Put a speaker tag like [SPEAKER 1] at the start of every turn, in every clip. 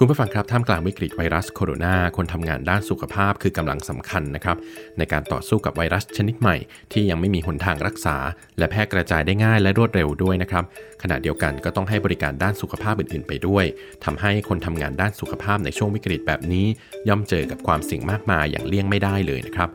[SPEAKER 1] คุณผู้ฟังครับท่ามกลางวิกฤตไวรัสโคโรนาคนทำงานด้านสุขภาพคือกำลังสำคัญนะครับในการต่อสู้กับไวรัสชนิดใหม่ ที่ยังไม่มีหนทางรักษา และแพร่กระจายได้ง่ายและรวดเร็วด้วยนะครับขณะเดียวกันก็ต้องให้บริการด้านสุขภาพอื่นๆ ไปด้วยทำให้คนทำงานด้านสุขภาพในช่วงวิกฤตแบบนี้ ย่อมเจอกับความสิ่งมากมายอย่างเลี่ยงไม่ได้เลยนะครับ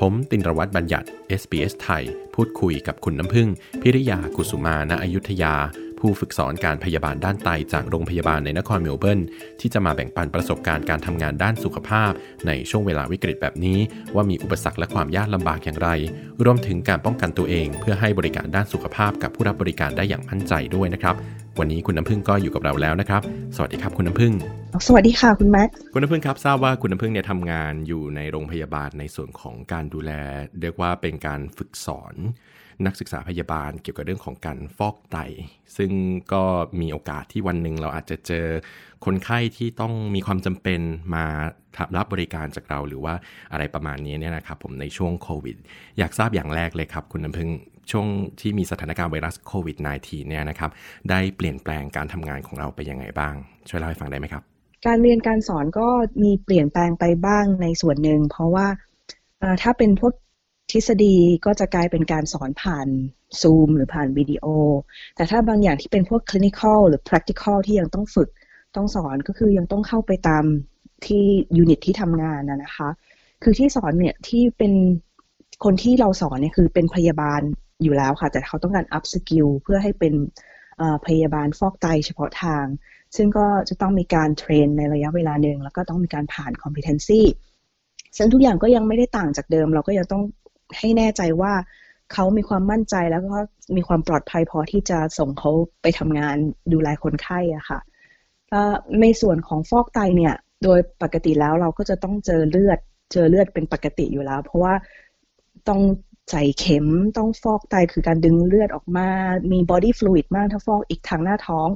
[SPEAKER 1] ผมตินรวัตรบัญญัติ SBS ไทย พูดคุยกับคุณน้ำพึ่ง พิริยากุสุมาณอยุธยา ผู้ฝึกสอนการพยาบาลด้านไตจากโรงพยาบาลในนครเมลเบิร์นที่จะมาแบ่งปันประสบการณ์การทำงานด้านสุขภาพ ในช่วงเวลาวิกฤตแบบนี้ ว่ามีอุปสรรคและความยากลำบากอย่างไร รวมถึงการป้องกันตัวเอง เพื่อให้บริการด้านสุขภาพกับผู้รับบริการได้อย่างมั่นใจด้วยนะครับ วันนี้คุณน้ำพึ่งก็อยู่กับเราแล้วนะครับ สวัสดีครับคุณน้ำพึ่ง
[SPEAKER 2] สวัสดีค่ะคุณแม็ก
[SPEAKER 1] คุณน้ำพึ่งครับทราบว่าคุณน้ำพึ่งเนี่ยทำงานอยู่ในโรงพยาบาลในส่วนของการดูแล เรียกว่าเป็นการฝึกสอน นักศึกษาพยาบาลเกี่ยวกับเรื่องของการฟอกไต ซึ่งก็มีโอกาสที่วันหนึ่งเราอาจจะเจอคนไข้ที่ต้องมีความจำเป็นมารับบริการจากเราหรือว่าอะไรประมาณนี้เนี่ยนะครับผมในช่วงโควิด อยากทราบอย่างแรกเลยครับ คุณน้ำพึ่งช่วงที่มีสถานการณ์ไวรัสโควิด -19 เนี่ยนะครับได้เปลี่ยนแปลงการทำงานของเราไปยังไงบ้าง ช่วยเล่าให้ฟังได้ไหมครับ
[SPEAKER 2] การเรียนการสอนก็มีเปลี่ยนแปลงไปบ้างในส่วนหนึ่ง เพราะว่าถ้าเป็นพวก ทฤษฎีก็จะกลายเป็นการสอนผ่านซูมหรือผ่านวิดีโอ แต่ถ้าบางอย่างที่เป็นพวก clinical หรือ practical ที่ยังต้องฝึกต้องสอนก็คือยังต้องเข้าไปตามที่ยูนิตที่ทำงานนะนะคะ คือที่สอนเนี่ยที่เป็นคนที่เราสอนเนี่ยคือเป็นพยาบาลอยู่แล้วค่ะ แต่เขาต้องการ up skill เพื่อให้เป็นพยาบาลฟอกไตเฉพาะทาง ซึ่งก็จะต้องมีการเทรนในระยะเวลาหนึ่งแล้วก็ต้องมีการผ่าน competency ซึ่งทุกอย่างก็ยังไม่ได้ต่างจากเดิม เราก็ยังต้อง ให้แน่ใจว่าเขามีความมั่นใจแล้วก็มีความปลอดภัยพอที่จะส่งเขาไปทำงานดูแลคนไข้อะค่ะในส่วนของฟอกไตเนี่ย โดยปกติแล้วเราก็จะต้องเจอเลือด เจอเลือดเป็นปกติอยู่แล้ว เพราะว่าต้องใส่เข็มต้องฟอกไตคือการดึงเลือดออกมา มีบอดี้ฟลูอิดมากถ้าฟอกอีกทางหน้าท้อง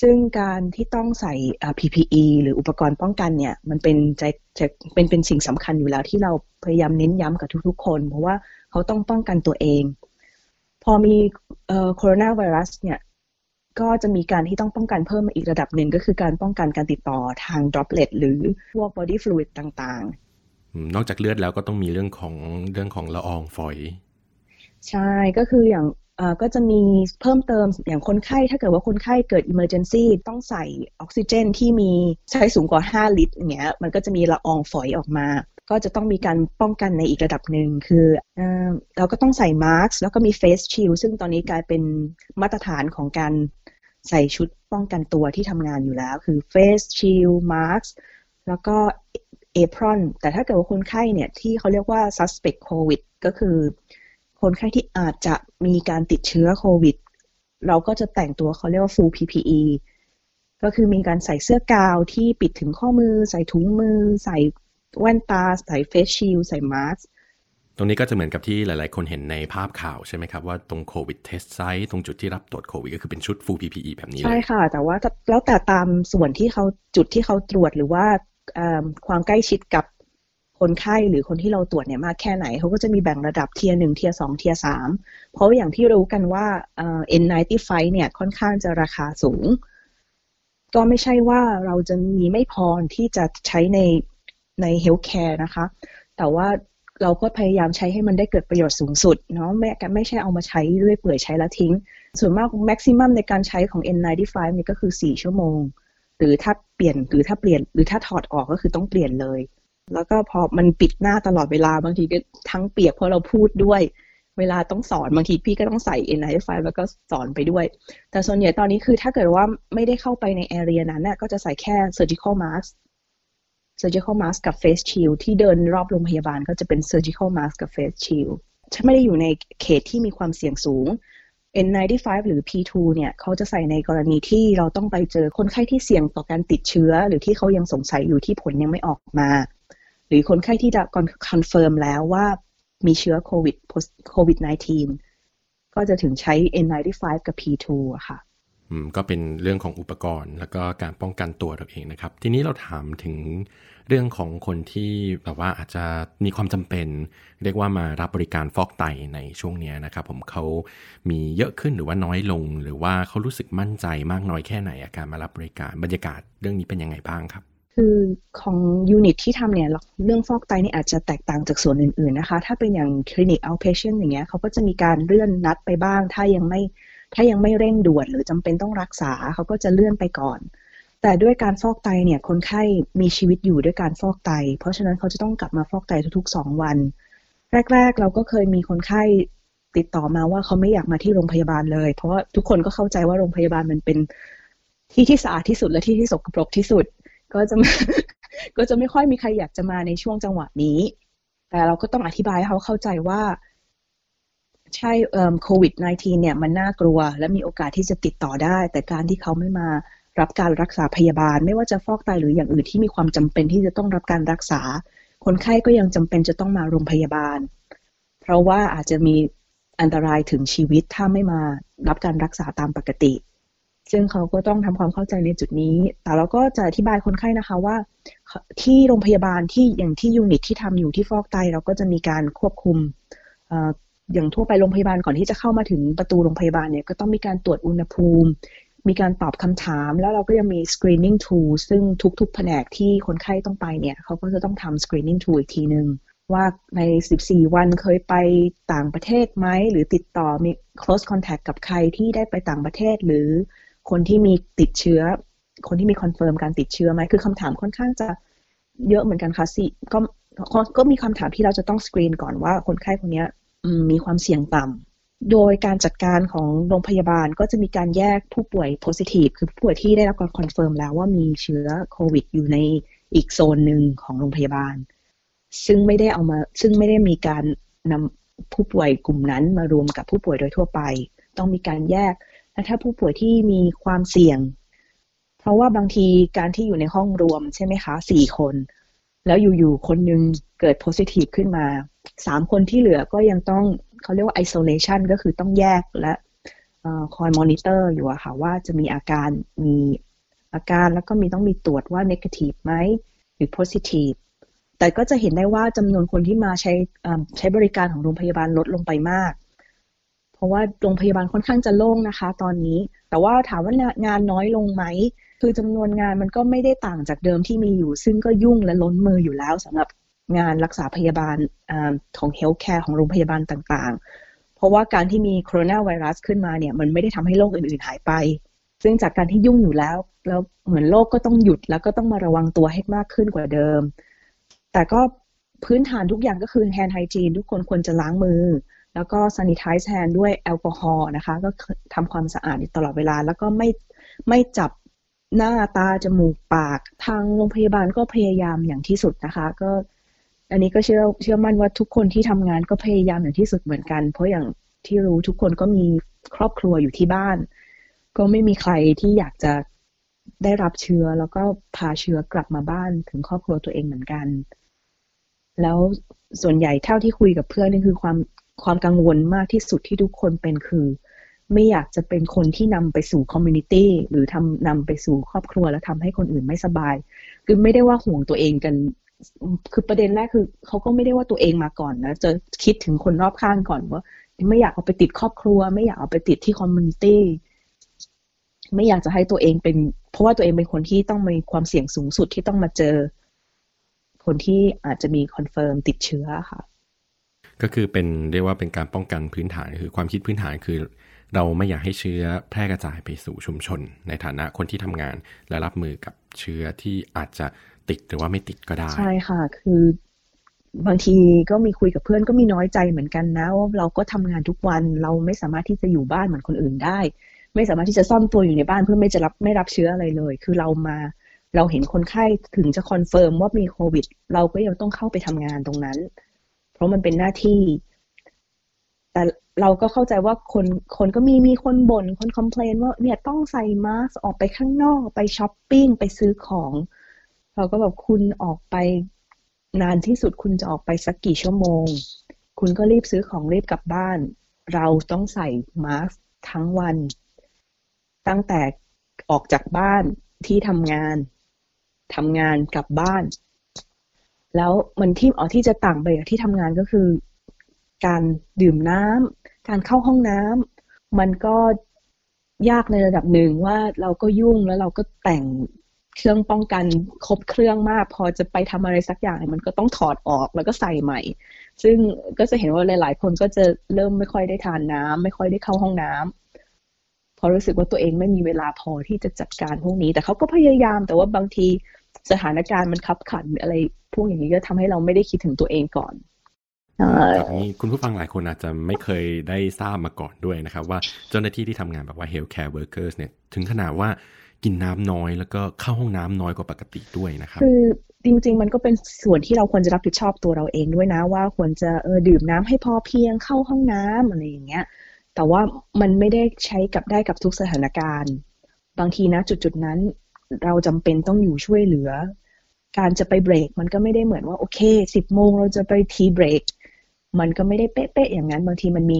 [SPEAKER 2] ซึ่งการที่ต้องใส่ PPE หรืออุปกรณ์ป้องกันเนี่ยมันเป็นใจจะเป็นเป็นสิ่งสำคัญอยู่แล้วที่เราพยายามเน้นย้ำกับทุกๆคน เพราะว่าเขาต้องป้องกันตัวเอง พอมีโคโรนาไวรัสเนี่ยก็จะมีการที่ต้องป้องกันเพิ่มมาอีกระดับหนึ่งก็คือการป้องกันการติดต่อทาง droplet หรือพวก body fluid ต่าง
[SPEAKER 1] ๆ นอกจากเลือดแล้วก็ต้องมีเรื่องของเรื่องของละอองฝอย
[SPEAKER 2] ใช่ก็คืออย่าง ก็จะมีเพิ่มเติมอย่างคนไข้ถ้าเกิดว่าคนไข้เกิด emergency ต้องใส่ออกซิเจนที่มีใช้สูงกว่า 5 ลิตรอย่างเงี้ยมันก็จะมีละอองฝอยออกมา ก็จะต้องมีการป้องกันในอีกระดับหนึ่งคือเราก็ต้องใส่มาร์กแล้วก็มี face shield ซึ่งตอนนี้กลายเป็นมาตรฐานของการใส่ชุดป้องกันตัวที่ทำงานอยู่แล้ว คือเฟสชิลมาร์กแล้วก็เอพรอนแต่ถ้าเกิดว่าคนไข้เนี่ยที่เขาเรียกว่า suspect covid ก็คือ คนไข้ที่อาจจะมีการติดเชื้อโควิด เราก็จะแต่งตัวเขาเรียกว่า full PPE ก็คือมีการใส่เสื้อกาวที่ปิดถึงข้อมือ ใส่ถุงมือ ใส่แว่นตา ใส่เฟสชิลใส่มาส
[SPEAKER 1] ตรงนี้ก็จะเหมือนกับที่หลาย ๆ คนเห็นในภาพข่าวใช่ไหมครับว่าตรงโควิดเทสไซต์ตรงจุดที่รับตรวจโควิดก็คือเป็นชุด full PPE แบบนี้
[SPEAKER 2] ใช่ค่ะ แต่ว่าแล้วแต่ตามส่วนที่เขาจุดที่เขาตรวจหรือว่าความใกล้ชิดกับ คนไข้หรือคนที่เราตรวจเนี่ยมากแค่ไหน เขาก็จะมีแบ่งระดับ tier หนึ่ง tier สอง tier สามเพราะอย่างที่รู้กันว่าเอ่อ N95 เนี่ยค่อนข้างจะราคาสูง ก็ไม่ใช่ว่าเราจะมีไม่พอที่จะใช้ในใน healthcare นะคะ แต่ว่าเราก็พยายามใช้ให้มันได้เกิดประโยชน์สูงสุดเนาะไม่ไม่ใช่เอามาใช้เรื่อยเปื่อยใช้แล้วทิ้ง ส่วนมากแม็กซิมัมในการใช้ของ N95 เนี่ยก็คือ 4 ชั่วโมง หรือถ้าเปลี่ยนหรือถ้าเปลี่ยนหรือถ้าถอดออกก็คือต้องเปลี่ยนเลย แล้วก็พอมันปิดหน้าตลอดเวลาบางทีก็ทั้งเปียกเพราะเราพูดด้วย เวลาต้องสอนบางทีพี่ก็ต้องใส่ N95 แล้วก็สอนไปด้วย แต่ส่วนใหญ่ตอนนี้คือถ้าเกิดว่าไม่ได้เข้าไปในแอเรียนั้นน่ก็จะใส่แค่ surgical mask surgical mask กับ face shield ที่เดินรอบโรงพยาบาลก็จะเป็น surgical mask กับ face shield ถ้าไม่ได้อยู่ในเขตที่มีความเสี่ยงสูง N95 หรือ P2 เนี่ยเขาจะใส่ในกรณีที่เราต้องไปเจอคนไข้ที่เสี่ยงต่อการติดเชื้อ หรือที่เขายังสงสัยอยู่ที่ผลยังไม่ออกมา หรือคนไข้ที่จะ confirm แล้วว่ามีเชื้อโควิดโควิด -19 ก็จะถึงใช้ N95 กับ P2 อะค่ะ
[SPEAKER 1] ก็เป็นเรื่องของอุปกรณ์แล้วก็การป้องกันตัวเราเองนะครับ ทีนี้เราถามถึงเรื่องของคนที่แบบว่าอาจจะมีความจำเป็น เรียกว่ามารับบริการฟอกไตในช่วงนี้นะครับ ผมเขามีเยอะขึ้นหรือว่าน้อยลง หรือว่าเขารู้สึกมั่นใจมากน้อยแค่ไหนอาการมารับบริการบรรยากาศเรื่องนี้เป็นยังไงบ้างครับ
[SPEAKER 2] คือของยูนิตที่ทำเนี่ยเรื่องฟอกไตนี่อาจจะแตกต่างจากส่วนอื่นๆนะคะ ถ้าเป็นอย่างคลินิกเอาเพช i นอย่างเงี้ยเขาก็จะมีการเลื่อนนัดไปบ้าง ถ้ายังไม่ถ้ายังไม่เร่งด่วนหรือจำเป็นต้องรักษาเขาก็จะเลื่อนไปก่อน แต่ด้วยการฟอกไตเนี่ยคนไข้มีชีวิตอยู่ด้วยการฟอกไต เพราะฉะนั้นเขาจะต้องกลับมาฟอกไตทุกๆสองวัน แรก ๆ เราก็เคยมีคนไข้ติดต่อมาว่าเขาไม่อยากมาที่โรงพยาบาลเลย เพราะว่าทุกคนก็เข้าใจว่าโรงพยาบาลมันเป็นที่ที่สะอาดที่สุดและที่ที่สกปรกที่สุด ก็จะก็จะไม่ค่อยมีใครอยากจะมาในช่วงจังหวะนี้ แต่เราก็ต้องอธิบายให้เขาเข้าใจว่า ใช่โควิด -19 เนี่ยมันน่ากลัว และมีโอกาสที่จะติดต่อได้ แต่การที่เขาไม่มารับการรักษาพยาบาล ไม่ว่าจะฟอกไตหรืออย่างอื่นที่มีความจำเป็นที่จะต้องรับการรักษา คนไข้ก็ยังจำเป็นจะต้องมาโรงพยาบาล เพราะว่าอาจจะมีอันตรายถึงชีวิตถ้าไม่มารับการรักษาตามปกติ ซึ่งเขาก็ต้องทำความเข้าใจในจุดนี้ แต่เราก็จะอธิบายคนไข้นะคะว่า ที่โรงพยาบาลที่อย่างที่ยูนิตที่ทำอยู่ที่ฟอกไต เราก็จะมีการควบคุมอย่างทั่วไปโรงพยาบาลก่อนที่จะเข้ามาถึงประตูโรงพยาบาลเนี่ยก็ต้องมีการตรวจอุณหภูมิ มีการตอบคำถาม แล้วเราก็ยังมี screening tool ซึ่งทุกๆ แผนกที่คนไข้ต้องไปเนี่ยเขาก็จะต้องทำ screening tool อีกทีหนึ่งว่าใน 14 วันเคยไปต่างประเทศไหม หรือติดต่อมี close contact กับใครที่ได้ไปต่างประเทศ หรือ คนที่มีติดเชื้อ คนที่มี confirm การติดเชื้อไหมคือคำถามค่อนข้างจะเยอะเหมือนกันค่ะสิก็ก็มีคำถามที่เราจะต้องสกรีนก่อนว่าคนไข้คนนี้มีความเสี่ยงต่ำโดยการจัดการของโรงพยาบาลก็จะมีการแยกผู้ป่วย positive คือผู้ป่วยที่ได้รับการ confirm แล้วว่ามีเชื้อโควิด อยู่ในอีกโซนหนึ่งของโรงพยาบาล ซึ่งไม่ได้เอามาซึ่งไม่ได้มีการนำผู้ป่วยกลุ่มนั้นมารวมกับผู้ป่วยโดยทั่วไป ต้องมีการแยก และถ้าผู้ป่วยที่มีความเสี่ยง เพราะว่าบางทีการที่อยู่ในห้องรวมใช่ไหมคะสี่คน แล้วอยู่ๆคนนึงเกิด positive ขึ้นมาสามคนที่เหลือก็ยังต้องเขาเรียกว่า isolation ก็คือต้องแยกและคอยมอนิเตอร์อยู่อะค่ะว่าจะมีอาการมีอาการแล้วก็มีต้องมีตรวจว่า negative ไหมหรือ positive แต่ก็จะเห็นได้ว่าจำนวนคนที่มาใช้ใช้บริการของโรงพยาบาลลดลงไปมาก เพราะว่าโรงพยาบาลค่อนข้างจะโล่งนะคะ ตอนนี้ แต่ว่าถามว่างานน้อยลงไหมคือจำนวนงานมันก็ไม่ได้ต่างจากเดิมที่มีอยู่ ซึ่งก็ยุ่งและล้นมืออยู่แล้วสำหรับงานรักษาพยาบาลของ healthcare ของโรงพยาบาลต่างๆ เพราะว่าการที่มีโคโรนาไวรัสขึ้นมาเนี่ย มันไม่ได้ทำให้โรคอื่นๆหายไป ซึ่งจากการที่ยุ่งอยู่แล้ว แล้วเหมือนโรคก็ต้องหยุดแล้วก็ต้องมาระวังตัวให้มากขึ้นกว่าเดิม แต่ก็พื้นฐานทุกอย่างก็คือ hand hygiene ทุกคนควรจะล้างมือ แล้วก็ sanitize hand ด้วยแอลกอฮอล์นะคะ ก็ทำความสะอาดตลอดเวลา แล้วก็ไม่ไม่จับหน้าตาจมูกปาก ทางโรงพยาบาลก็พยายามอย่างที่สุดนะคะ ก็ อันนี้ก็เชื่อเชื่อมั่นว่าทุกคนที่ทำงานก็พยายามอย่างที่สุดเหมือนกัน เพราะอย่างที่รู้ทุกคนก็มีครอบครัวอยู่ที่บ้าน ก็ไม่มีใครที่อยากจะได้รับเชื้อแล้วก็พาเชื้อกลับมาบ้านถึงครอบครัวตัวเองเหมือนกัน แล้วส่วนใหญ่เท่าที่คุยกับเพื่อนนี่คือความ ความกังวลมากที่สุดที่ทุกคนเป็นคือ ไม่อยากจะเป็นคนที่นำไปสู่ community หรือทำนำไปสู่ครอบครัวแล้วทำให้คนอื่นไม่สบาย คือไม่ได้ว่าห่วงตัวเองกัน คือประเด็นแรกคือเขาก็ไม่ได้ว่าตัวเองมาก่อนนะจะคิดถึงคนรอบข้างก่อนว่าไม่อยากเอาไปติดครอบครัว ไม่อยากเอาไปติดที่ community ไม่อยากจะให้ตัวเองเป็น เพราะว่าตัวเองเป็นคนที่ต้องมีความเสี่ยงสูงสุดที่ต้องมาเจอ คนที่อาจจะมี confirm ติดเชื้อค่ะ
[SPEAKER 1] ก็คือเป็นเรียกว่าเป็นการป้องกันพื้นฐานคือความคิดพื้นฐานคือ เราไม่อยากให้เชื้อแพร่กระจายไปสู่ชุมชน ในฐานะคนที่ทำงาน และรับมือกับเชื้อที่อาจจะติดหรือว่าไม่ติดก็ได้
[SPEAKER 2] ใช่ค่ะ คือบางทีก็มีคุยกับเพื่อนก็มีน้อยใจเหมือนกันนะว่าเราก็ทำงานทุกวันเราไม่สามารถที่จะอยู่บ้านเหมือนคนอื่นได้ ไม่สามารถที่จะซ่อนตัวอยู่ในบ้านเพื่อไม่จะรับไม่รับเชื้ออะไรเลย คือเรามาเราเห็นคนไข้ถึงจะ confirm ว่ามีโควิด เราก็ยังต้องเข้าไปทำงานตรงนั้น เพราะมันเป็นหน้าที่ แต่เราก็เข้าใจว่าคนคนก็มีมีคนบ่นคน complain ว่าเนี่ยต้องใส่มาสออกไปข้างนอกไปช้อปปิ้งไปซื้อของ เราก็แบบคุณออกไปนานที่สุดคุณจะออกไปสักกี่ชั่วโมง คุณก็รีบซื้อของรีบกลับบ้าน เราต้องใส่มาสก์ทั้งวัน ตั้งแต่ออกจากบ้านที่ทำงานทำงานกลับบ้าน แล้วมันที่อ๋อที่จะต่างไปกับที่ทำงานก็คือ การดื่มน้ำการเข้าห้องน้ำมันก็ยากในระดับหนึ่งว่าเราก็ยุ่งแล้วเราก็แต่งเครื่องป้องกันครบเครื่องมาก พอจะไปทำอะไรสักอย่างมันก็ต้องถอดออกแล้วก็ใส่ใหม่ ซึ่งก็จะเห็นว่าหลาย ๆ คนก็จะเริ่มไม่ค่อยได้ทานน้ำไม่ค่อยได้เข้าห้องน้ำพอรู้สึกว่าตัวเองไม่มีเวลาพอที่จะจัดการพวกนี้ แต่เขาก็พยายามแต่ว่าบางที สถานการณ์มันคับขันอะไร พวกอย่างนี้ก็ทำให้เราไม่ได้คิดถึงตัวเองก่อน
[SPEAKER 1] ครับนี้คุณผู้ฟังหลายคนอาจจะไม่เคยได้ทราบมาก่อนด้วยนะครับ ว่าเจ้าหน้าที่ที่ทำงานแบบว่า healthcare workers เนี่ยถึงขนาดว่ากินน้ำน้อยแล้วก็เข้าห้องน้ำน้อยกว่าปกติด้วยนะครับ
[SPEAKER 2] คือจริง ๆ มันก็เป็นส่วนที่เราควรจะรับผิดชอบตัวเราเองด้วยนะ ว่าควรจะเออดื่มน้ำให้พอเพียงเข้าห้องน้ำอะไรอย่างเงี้ย แต่ว่ามันไม่ได้ใช้กับได้กับทุกสถานการณ์ บางทีนะจุดๆนั้น เราจำเป็นต้องอยู่ช่วยเหลือ การจะไปเบรก มันก็ไม่ได้เหมือนว่าโอเคสิบโมงเราจะไปทีเบรก มันก็ไม่ได้เป๊ะๆอย่างนั้นบางทีมันมี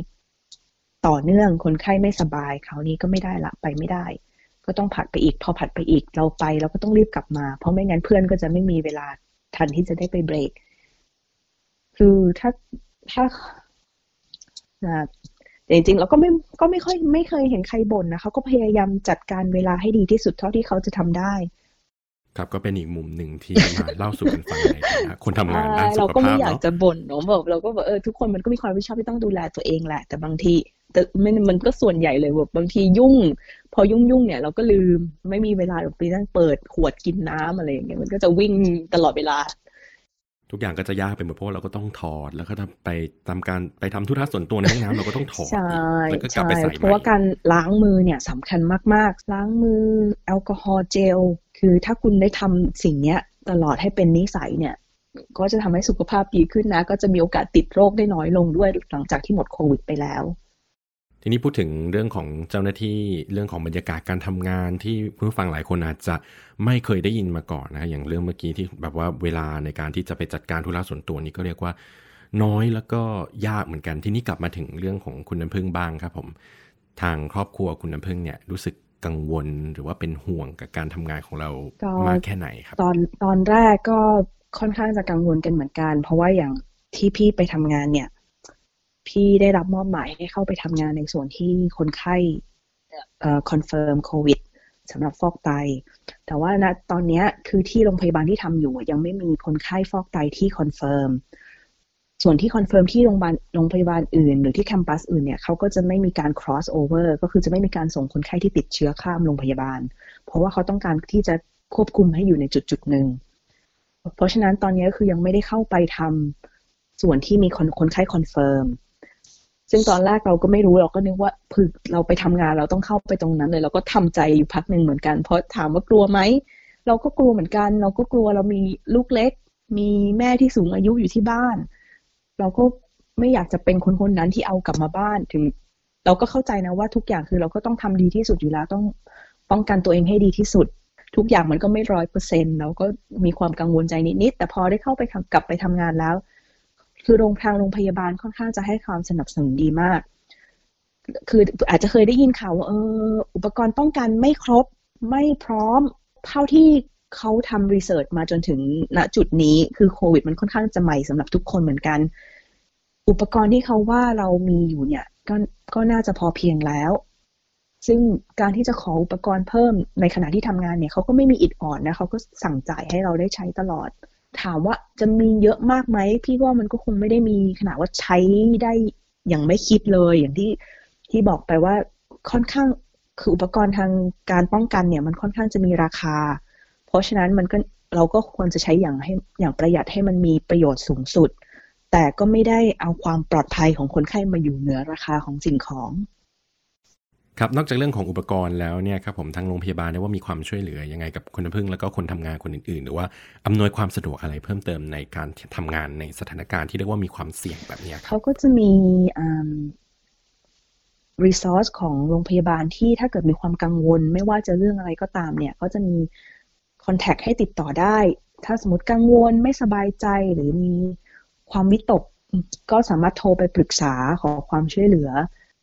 [SPEAKER 2] ต่อเนื่องคนไข้ไม่สบายคราวนี้ก็ไม่ได้ละไปไม่ได้ ก็ต้องผัดไปอีก พอผัดไปอีกเราไปเราก็ต้องรีบกลับมา เพราะไม่งั้นเพื่อนก็จะไม่มีเวลาทันที่จะได้ไปเบรก คือถ้าถ้า นะจริงๆเราก็ไม่ก็ไม่ค่อยไม่เคยเห็นใครบ่นนะเขาก็พยายามจัดการเวลาให้ดีที่สุดเท่าที่เขาจะทำได้
[SPEAKER 1] ครับก็เป็นอีกมุมหนึ่งที่มาเล่าสู่กันฟังในฐานะคนทำงานด้านสุขภาพ
[SPEAKER 2] เราก็ไม่อยากจะบ่นเนาะแบบเราก็แบบเออทุกคนมันก็มีความรับผิดชอบที่ต้องดูแลตัวเองแหละ แต่บางทีแต่มันมันก็ส่วนใหญ่เลยแบบบางทียุ่ง พอยุ่งยุ่งเนี่ย เราก็ลืมไม่มีเวลาไปนั่งเปิดขวดกินน้ำอะไรอย่างเงี้ยมันก็จะวิ่งตลอดเวลา
[SPEAKER 1] ทุกอย่างก็จะยากไปหมดเพราะเราก็ต้องถอดแล้วก็ไปทำการไปทำธุระส่วนตัวในห้องน้ำเราก็ต้องถอดแล้วก็กลับไปใส่
[SPEAKER 2] เพราะว่าการล้างมือเนี่ยสำคัญมากๆ ล้างมือแอลกอฮอล์เจล คือถ้าคุณได้ทำสิ่งเนี้ยตลอดให้เป็นนิสัยเนี่ย ก็จะทำให้สุขภาพดีขึ้นนะ ก็จะมีโอกาสติดโรคได้น้อยลงด้วยหลังจากที่หมดโควิดไปแล้ว
[SPEAKER 1] ทีนี้พูดถึงเรื่องของเจ้าหน้าที่เรื่องของบรรยากาศการทำงานที่ผู้ฟังหลายคนอาจจะไม่เคยได้ยินมาก่อนนะอย่างเรื่องเมื่อกี้ที่แบบว่าเวลาในการที่จะไปจัดการธุระส่วนตัวนี้ก็เรียกว่า น้อยแล้วก็ยากเหมือนกัน ทีนี้กลับมาถึงเรื่องของคุณน้ำพึ่งบ้างครับผมทางครอบครัวคุณน้ำพึ่งเนี่ยรู้สึกกังวลหรือว่าเป็นห่วงกับการทำงานของเรามากแค่ไหนครับ
[SPEAKER 2] ตอนตอนแรกก็ค่อนข้างจะกังวลกันเหมือนกัน เพราะว่าอย่างที่พี่ไปทำงานเนี่ย พี่ได้รับมอบหมายให้เข้าไปทำงานในส่วนที่คนไข้ confirm โควิดสำหรับฟอกไต แต่ว่าณตอนนี้คือที่โรงพยาบาลที่ทำอยู่ยังไม่มีคนไข้ฟอกไตที่ confirm ส่วนที่ confirm ที่โรงพยาบาลโรงพยาบาลอื่น หรือที่ campus อื่นเนี่ยเขาก็จะไม่มีการ cross over ก็คือจะไม่มีการส่งคนไข้ที่ติดเชื้อข้ามโรงพยาบาล เพราะว่าเขาต้องการที่จะควบคุมให้อยู่ในจุดจุดหนึ่ง เพราะฉะนั้นตอนนี้คือยังไม่ได้เข้าไปทำส่วนที่มีคนคนไข้ confirm ซึ่งตอนแรกเราก็ไม่รู้เราก็นึกว่าพอเราไปทำงานเราต้องเข้าไปตรงนั้นเลย เราก็ทำใจอยู่พักหนึ่งเหมือนกัน เพราะถามว่ากลัวไหมเราก็กลัวเหมือนกัน เราก็กลัวเรามีลูกเล็ก มีแม่ที่สูงอายุอยู่ที่บ้าน เราก็ไม่อยากจะเป็นคนคนนั้นที่เอากลับมาบ้านถึง เราก็เข้าใจนะว่าทุกอย่างคือเราก็ต้องทำดีที่สุดอยู่แล้วต้องป้องกันตัวเองให้ดีที่สุด ทุกอย่างมันก็ไม่ร้อยเปอร์เซ็นต์เราก็มีความกังวลใจนิดๆแต่พอได้เข้าไปกลับไปทำงานแล้ว คือโรงทางโรงพยาบาลค่อนข้างจะให้ความสนับสนุนดีมาก คืออาจจะเคยได้ยินข่าวว่าเอออุปกรณ์ป้องกันไม่ครบไม่พร้อมเท่าที่เขาทำรีเสิร์ชมาจนถึงณจุดนี้คือโควิด มันค่อนข้างจะใหม่สำหรับทุกคนเหมือนกัน อุปกรณ์ที่เขาว่าเรามีอยู่เนี่ยก็ก็น่าจะพอเพียงแล้ว ซึ่งการที่จะขออุปกรณ์เพิ่มในขณะที่ทำงานเนี่ยเขาก็ไม่มีอิดอ่อนนะเขาก็สั่งจ่ายให้เราได้ใช้ตลอด ถามว่าจะมีเยอะมากไหมพี่ว่ามันก็คงไม่ได้มีขนาดว่าใช้ได้อย่างไม่คิดเลย อย่างที่ที่บอกไปว่าค่อนข้างคืออุปกรณ์ทางการป้องกันเนี่ย มันค่อนข้างจะมีราคา เพราะฉะนั้นมันก็เราก็ควรจะใช้อย่างให้อย่างประหยัดให้มันมีประโยชน์สูงสุด แต่ก็ไม่ได้เอาความปลอดภัยของคนไข้มาอยู่เหนือราคาของสิ่งของ
[SPEAKER 1] ครับนอกจากเรื่องของอุปกรณ์แล้วเนี่ยครับผมทางโรงพยาบาลเนี่ยว่ามีความช่วยเหลือยังไงกับคนพึ่งแล้วก็คนทำงานคนอื่นๆ หรือว่าอำนวยความสะดวกอะไรเพิ่มเติมในการทำงานในสถานการณ์ที่เรียกว่ามีความเสี่ยงแบบนี้ครับ
[SPEAKER 2] เขาก็จะมีรีซอสของโรงพยาบาลที่ถ้าเกิดมีความกังวล ไม่ว่าจะเรื่องอะไรก็ตามเนี่ยก็จะมีคอนแทคให้ติดต่อได้ ถ้าสมมติกังวลไม่สบายใจหรือมีความวิตกก็สามารถโทรไปปรึกษาขอความช่วยเหลือ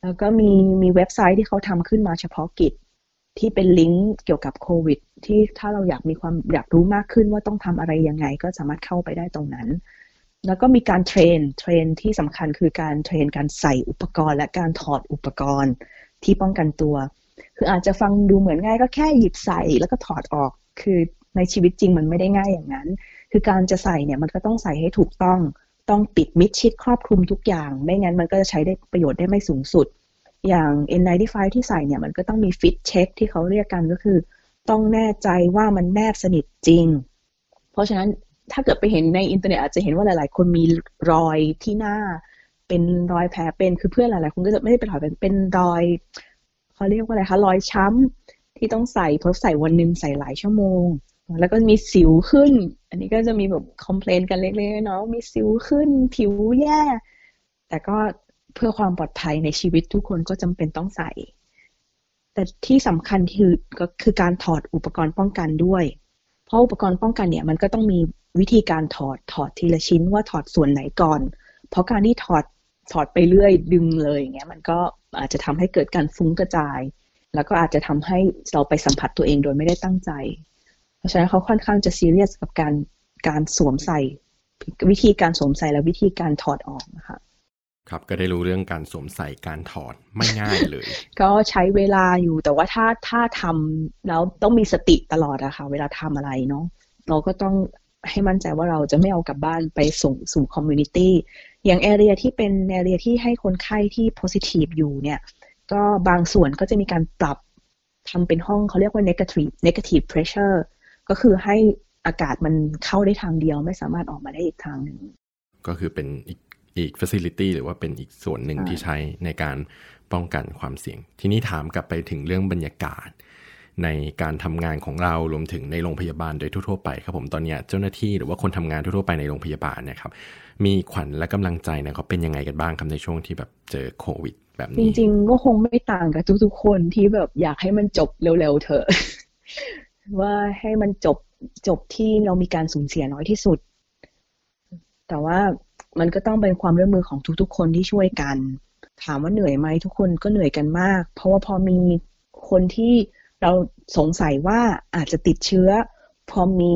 [SPEAKER 2] แล้วก็มีมีเว็บไซต์ที่เขาทำขึ้นมาเฉพาะกิจ ที่เป็นลิงก์เกี่ยวกับโควิด ที่ถ้าเราอยากมีความอยากรู้มากขึ้นว่าต้องทำอะไรยังไง ก็สามารถเข้าไปได้ตรงนั้น แล้วก็มีการ train train ที่สำคัญคือการ train การใส่อุปกรณ์ และการถอดอุปกรณ์ที่ป้องกันตัว คืออาจจะฟังดูเหมือนง่ายก็แค่หยิบใส่แล้วก็ถอดออก คือในชีวิตจริงมันไม่ได้ง่ายอย่างนั้น คือการจะใส่เนี่ยมันก็ต้องใส่ให้ถูกต้อง ต้องปิดมิดชิดครอบคลุมทุกอย่าง ไม่งั้นมันก็จะใช้ได้ประโยชน์ได้ไม่สูงสุด อย่าง N95 ที่ใส่เนี่ยมันก็ต้องมี fit check ที่เขาเรียกกันก็คือ ต้องแน่ใจว่ามันแนบสนิทจริง เพราะฉะนั้นถ้าเกิดไปเห็นในอินเทอร์เน็ตอาจจะเห็นว่าหลาย ๆ คนมีรอยที่หน้า เป็นรอยแผลเป็นคือเพื่อนหลาย ๆ คนก็จะไม่ได้เป็นรอยเป็นเป็นรอยเขาเรียกว่าอะไรคะรอยช้ำที่ต้องใส่เพราะใส่วันหนึ่งใส่หลายชั่วโมง แล้วก็มีสิวขึ้น อันนี้ก็จะมีแบบคอมเพลนกันเล็กๆเนาะมีสิวขึ้น ผิวแย่ แต่ก็เพื่อความปลอดภัยในชีวิตทุกคนก็จำเป็นต้องใส่ แต่ที่สำคัญคือก็คือการถอดอุปกรณ์ป้องกันด้วย เพราะอุปกรณ์ป้องกันเนี่ยมันก็ต้องมีวิธีการถอดถอดทีละชิ้นว่าถอดส่วนไหนก่อน เพราะการที่ถอดถอดไปเรื่อยดึงเลยอย่างเงี้ยมันก็อาจจะทำให้เกิดการฟุ้งกระจาย แล้วก็อาจจะทำให้เราไปสัมผัสตัวเองโดยไม่ได้ตั้งใจ เพราะฉะนั้นเขาค่อนข้างจะซีเรียสกับการการสวมใส่ วิธีการสวมใส่และวิธีการถอดออกนะคะ
[SPEAKER 1] ครับก็ได้รู้เรื่องการสวมใส่การถอดไม่ง่ายเลย
[SPEAKER 2] ก็ใช้เวลาอยู่แต่ว่าถ้าถ้าทำแล้วต้องมีสติตลอดอะค่ะ เวลาทำอะไรเนาะเราก็ต้องให้มั่นใจว่าเราจะไม่เอากลับบ้านไปส่งสู่ community อย่าง area ที่เป็น area ที่ให้คนไข้ที่ positive อยู่เนี่ย ก็บางส่วนก็จะมีการปรับทำเป็นห้องเขาเรียกว่า negative negative pressure ก็คือให้อากาศมันเข้าได้ทางเดียวไม่สามารถออกมาได้อีกทางหนึ่ง
[SPEAKER 1] ก็คือเป็นอีกอีก facility หรือว่าเป็นอีกส่วนหนึ่งที่ใช้ในการป้องกันความเสี่ยง ทีนี้ถามกลับไปถึงเรื่องบรรยากาศ ในการทำงานของเรารวมถึงในโรงพยาบาลโดยทั่วๆไปครับผมตอนนี้เจ้าหน้าที่หรือว่าคนทำงานทั่วๆไปในโรงพยาบาลเนี่ยครับมีขวัญและกำลังใจเนี่ยเขาเป็นยังไงกันบ้างครับในช่วงที่แบบเจอโควิด แบบ
[SPEAKER 2] จ
[SPEAKER 1] นี้
[SPEAKER 2] ริงๆก็คงไม่ต่างกับทุกๆคนที่แบบอยากให้มันจบเร็วๆเถอะ ว่าให้มันจบจบที่เรามีการสูญเสียน้อยที่สุด แต่ว่ามันก็ต้องเป็นความร่วมมือของทุกๆ คนที่ช่วยกัน ถามว่าเหนื่อยไหมทุกคนก็เหนื่อยกันมาก เพราะว่าพอมีคนที่เราสงสัยว่าอาจจะติดเชื้อ พอมี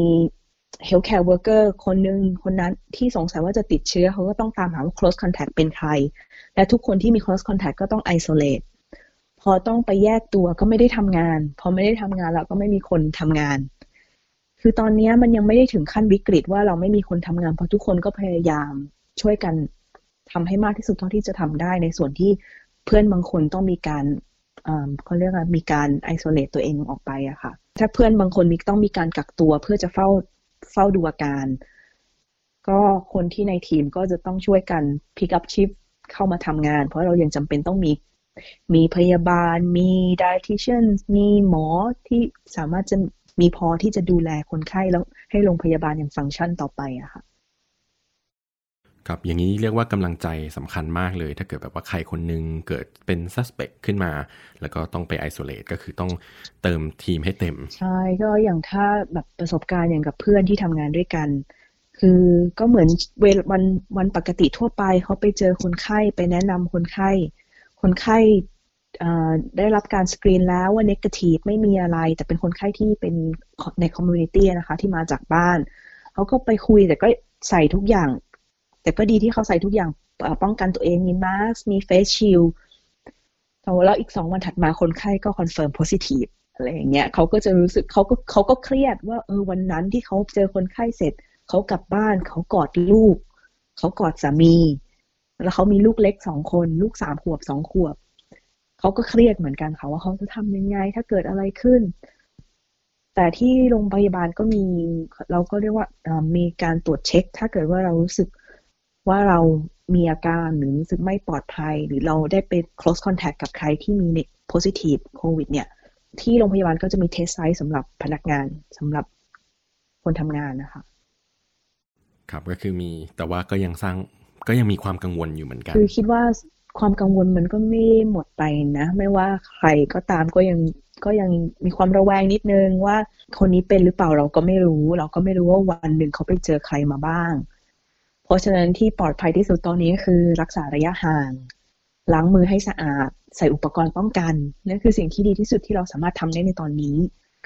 [SPEAKER 2] healthcare worker คนหนึ่งคนนั้นที่สงสัยว่าจะติดเชื้อเขาก็ต้องตามหาว่า close contact เป็นใคร และทุกคนที่มี close contact ก็ต้อง isolate พอต้องไปแยกตัวก็ไม่ได้ทำงาน พอไม่ได้ทำงานแล้วก็ไม่มีคนทำงาน คือตอนนี้มันยังไม่ได้ถึงขั้นวิกฤตว่าเราไม่มีคนทำงาน เพราะทุกคนก็พยายามช่วยกันทำให้มากที่สุดเท่าที่จะทำได้ในส่วนที่เพื่อนบางคนต้องมีการเขาเรียกว่ามีการ isolate ตัวเองออกไปอะค่ะ ถ้าเพื่อนบางคนมีต้องมีการกักตัวเพื่อจะเฝ้าเฝ้าดูอาการ ก็คนที่ในทีมก็จะต้องช่วยกัน pick up shift เข้ามาทำงาน เพราะเรายังจำเป็นต้องมี มีพยาบาล มี dietitian มีหมอที่สามารถจะมีพอที่จะดูแลคนไข้แล้วให้โรงพยาบาลอย่างฟังก์ชันต่อไปอะค่ะ
[SPEAKER 1] ครับอย่างนี้เรียกว่ากำลังใจสำคัญมากเลย ถ้าเกิดแบบว่าใครคนหนึงเกิดเป็น suspect ขึ้นมา แล้วก็ต้องไป isolate ก็คือต้องเติมทีมให้เต็ม
[SPEAKER 2] ใช่ก็อย่างถ้าแบบประสบการณ์อย่างกับเพื่อนที่ทำงานด้วยกัน คือก็เหมือนเวลวันวันปกติทั่วไปเขาไปเจอคนไข้ไปแนะนำคนไข้ คนไข้ได้รับการสกรีนแล้วว่า negative ไม่มีอะไร แต่เป็นคนไข้ที่เป็นใน community นะคะที่มาจากบ้านเขาก็ไปคุยแต่ก็ใส่ทุกอย่าง แต่ก็ดีที่เขาใส่ทุกอย่างป้องกันตัวเองมีมาสมี face shield แล้วอีกสองวันถัดมาคนไข้ก็ confirm positive อะไรอย่างเงี้ยเขาก็จะรู้สึกเขาก็เขาก็เครียดว่าเออวันนั้นที่เขาเจอคนไข้เสร็จเขากลับบ้านเขากอดลูกเขากอดสามี แล้วเขามีลูกเล็กสองคน ลูกสามขวบสองขวบเขาก็เครียดเหมือนกันค่ะว่าเขาจะทำยังไง ถ้าเกิดอะไรขึ้น แต่ที่โรงพยาบาลก็มี เราก็เรียกว่ามีการตรวจเช็ค ถ้าเกิดว่าเรารู้สึกว่าเรามีอาการหรือรู้สึกไม่ปลอดภัย หรือเราได้ไป close contact กับใครที่มี positive โควิด เนี่ย ที่โรงพยาบาลก็จะมีเทสไซต์สำหรับพนักงานสำหรับคนทำงานนะคะ
[SPEAKER 1] ครับก็คือมีแต่ว่าก็ยังสร้าง ก็ยังมีความกังวลอยู่เหมือนกัน
[SPEAKER 2] คือคิดว่าความกังวลมันก็ไม่หมดไปนะ ไม่ว่าใครก็ตามก็ยังก็ยังมีความระแวงนิดนึงว่าคนนี้เป็นหรือเปล่าเราก็ไม่รู้ เราก็ไม่รู้ว่าวันหนึ่งเขาไปเจอใครมาบ้าง เพราะฉะนั้นที่ปลอดภัยที่สุดตอนนี้คือรักษาระยะห่างล้างมือให้สะอาด ใส่อุปกรณ์ป้องกันนั่นคือสิ่งที่ดีที่สุดที่เราสามารถทำได้ในตอนนี้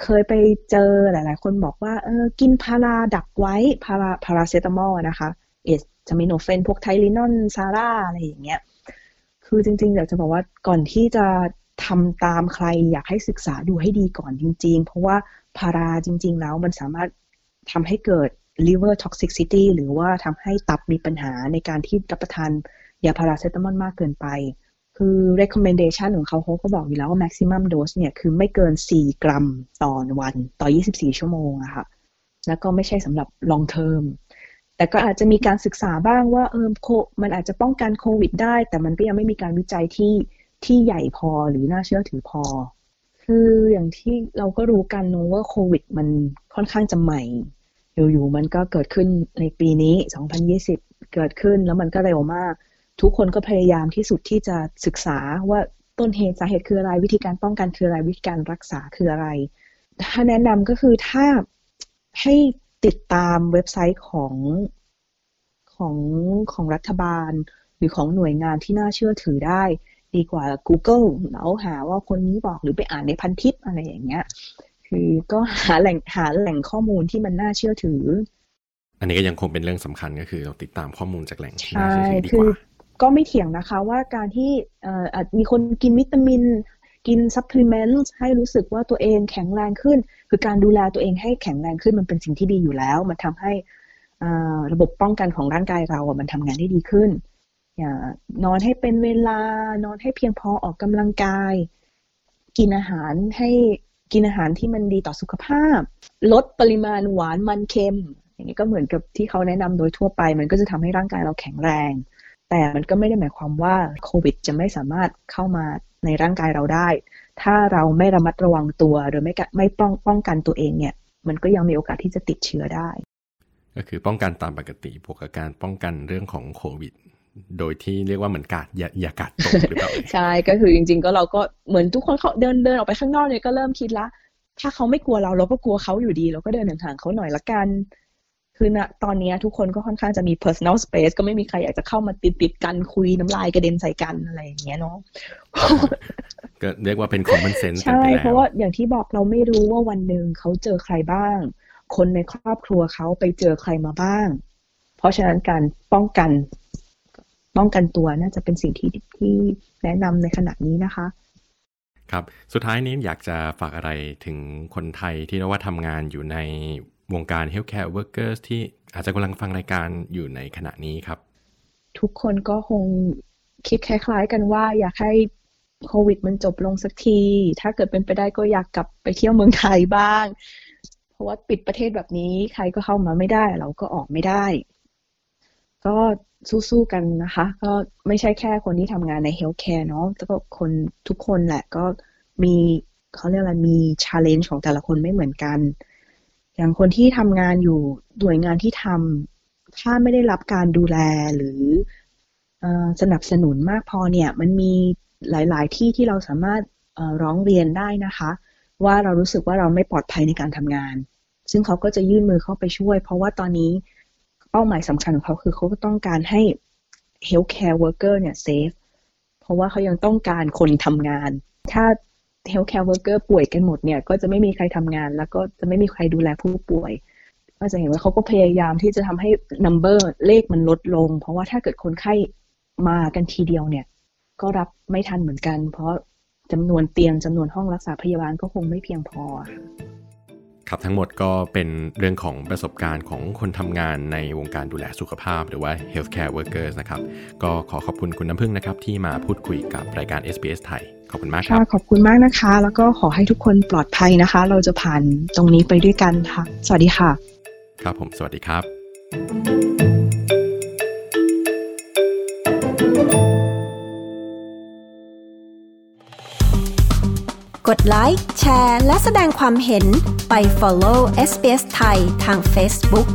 [SPEAKER 2] เคยไปเจอหลาย ๆ คนบอกว่าเออกินพาราดักไว้พาราพาราเซตามอลนะคะ เอส จามิโนเฟนพวกไทลินอนซาร่าอะไรอย่างเงี้ยคือจริงๆอยากจะบอกว่าก่อนที่จะทำตามใครอยากให้ศึกษาดูให้ดีก่อนจริง ๆ เพราะว่าพาราจริง ๆ แล้วมันสามารถทำให้เกิด liver toxicity หรือว่าทำให้ตับมีปัญหาในการที่รับประทานยาพาราเซตามอลมากเกินไป คือ recommendation ของเขาเขาก็บอกอยู่แล้วว่า maximum dose เนี่ยคือไม่เกิน 4 กรัมต่อวันต่อ 24 ชั่วโมงอะค่ะ แล้วก็ไม่ใช่สำหรับ long term แต่ก็อาจจะมีการศึกษาบ้างว่าเออมันอาจจะป้องกันโควิดได้ แต่มันก็ยังไม่มีการวิจัยที่ที่ใหญ่พอหรือน่าเชื่อถือพอ คืออย่างที่เราก็รู้กันนะว่าโควิด มันค่อนข้างจะใหม่ อยู่ๆมันก็เกิดขึ้นในปีนี้ 2020 เกิดขึ้นแล้วมันก็เร็วมาก ทุกคนก็พยายามที่สุดที่จะศึกษาว่าต้นเหตุสาเหตุคืออะไรวิธีการป้องกันคืออะไรวิธีการรักษาคืออะไร ถ้าแนะนำก็คือถ้าให้ ติดตามเว็บไซต์ของของของรัฐบาล หรือของหน่วยงานที่น่าเชื่อถือได้ ดีกว่า Google แล้วหาว่าคนนี้บอกหรือไปอ่านในพันทิปอะไรอย่างเงี้ย คือก็หาแหล่งหาแหล่งข้อมูลที่มันน่าเชื่อถือ
[SPEAKER 1] อันนี้ก็ยังคงเป็นเรื่องสำคัญก็คือเราติดตามข้อมูลจากแหล่งที่
[SPEAKER 2] น่า
[SPEAKER 1] เชื่อถือดี
[SPEAKER 2] กว่าก็ไม่เถียงนะคะว่าการที่เอ่อมีคนกินวิตามิน กินซัพพลีเมนต์ให้รู้สึกว่าตัวเองแข็งแรงขึ้น คือการดูแลตัวเองให้แข็งแรงขึ้นมันเป็นสิ่งที่ดีอยู่แล้ว มันทำให้ระบบป้องกันของร่างกายเราอะมันทำงานได้ดีขึ้นอย่านอนให้เป็นเวลานอนให้เพียงพอออกกำลังกาย กินอาหารให้กินอาหารที่มันดีต่อสุขภาพ ลดปริมาณหวานมันเค็ม อย่างนี้ก็เหมือนกับที่เขาแนะนำโดยทั่วไป มันก็จะทำให้ร่างกายเราแข็งแรง แต่มันก็ไม่ได้หมายความว่าโควิด จะไม่สามารถเข้ามา ในร่างกายเราได้ ถ้าเราไม่ระมัดระวังตัวหรือไม่ไม่ป้องป้องกันตัวเองเนี่ย มันก็ยังมีโอกาสที่จะติดเชื้อได้
[SPEAKER 1] ก็คือป้องกันตามปกติบวกกับการป้องกันเรื่องของโควิดโดยที่เรียกว่าเหมือนกาดอย่าอย่ากาดตกหรือเปล่า
[SPEAKER 2] ใช่ก็คือจริง ๆ ก็เราก็เหมือนทุกคนเขาเดินเดินออกไปข้างนอกเนี่ยก็เริ่มคิดละ ถ้าเขาไม่กลัวเราเราก็กลัวเขาอยู่ดี เราก็เดินห่างๆเขาหน่อยละกัน คือณตอนนี้ทุกคนก็ค่อนข้างจะมี personal space ก็ไม่มีใครอยากจะเข้ามาติดติดกันคุยน้ำลายกระเด็นใส่กันอะไรอย่างเงี้ยเนาะ
[SPEAKER 1] ก็เรียกว่าเป็น common sense
[SPEAKER 2] ใช่ เพราะว่าอย่างที่บอกเราไม่รู้ว่าวันหนึ่งเขาเจอใครบ้าง คนในครอบครัวเขาไปเจอใครมาบ้าง เพราะฉะนั้นการป้องกันป้องกันตัวน่าจะเป็นสิ่งที่ที่แนะนำในขณะนี้นะคะ
[SPEAKER 1] ครับ สุดท้ายนี้อยากจะฝากอะไรถึงคนไทยที่เรียกว่าทำงานอยู่ใน วงการ healthcare workers ที่อาจจะกำลังฟังรายการอยู่ในขณะนี้ครับ
[SPEAKER 2] ทุกคนก็คงคิดคล้าย ๆ กันว่าอยากให้โควิดมันจบลงสักที ถ้าเกิดเป็นไปได้ก็อยากกลับไปเที่ยวเมืองไทยบ้าง เพราะว่าปิดประเทศแบบนี้ใครก็เข้ามาไม่ได้ เราก็ออกไม่ได้ ก็สู้ๆกันนะคะ ก็ไม่ใช่แค่คนที่ทำงานใน healthcare เนาะแต่ก็คนทุกคนแหละก็มีเขาเรียกอะไรมีชาเลนจ์ของแต่ละคนไม่เหมือนกัน อย่างคนที่ทำงานอยู่หน่วยงานที่ทำถ้าไม่ได้รับการดูแลหรือสนับสนุนมากพอเนี่ยมันมีหลาย ๆ ที่ที่เราสามารถร้องเรียนได้นะคะ ว่าเรารู้สึกว่าเราไม่ปลอดภัยในการทำงาน ซึ่งเขาก็จะยื่นมือเข้าไปช่วย เพราะว่าตอนนี้เป้าหมายสำคัญของเขาคือเขาก็ต้องการให้ healthcare worker เนี่ย safe เพราะว่าเขายังต้องการคนทำงาน ถ้า healthcare worker ป่วยกันหมดเนี่ยก็จะไม่มีใครทำงาน แล้วก็จะไม่มีใครดูแลผู้ป่วยก็จะเห็นว่าเขาก็พยายามที่จะทำให้ number เลขมันลดลง เพราะว่าถ้าเกิดคนไข้มากันทีเดียวเนี่ย ก็รับไม่ทันเหมือนกัน เพราะจำนวนเตียงจำนวนห้องรักษาพยาบาลก็คงไม่เพียงพอ
[SPEAKER 1] ครับทั้งหมดก็เป็นเรื่องของประสบการณ์ของคนทำงานในวงการดูแลสุขภาพ หรือว่า healthcare workers นะครับ ก็ขอขอบคุณคุณน้ำพึ่งนะครับ ที่มาพูดคุยกับรายการ SBS ไทย ขอบคุณมากครับ
[SPEAKER 2] ขอบคุณมากนะคะ แล้วก็ขอให้ทุกคนปลอดภัยนะคะ เราจะผ่านตรงนี้ไปด้วยกันค่ะ สวัสดีค่ะ
[SPEAKER 1] ครับผมสวัสดีครับ
[SPEAKER 3] กดไลค์แชร์ และแสดงความเห็น ไป follow SBS ไทยทาง Facebook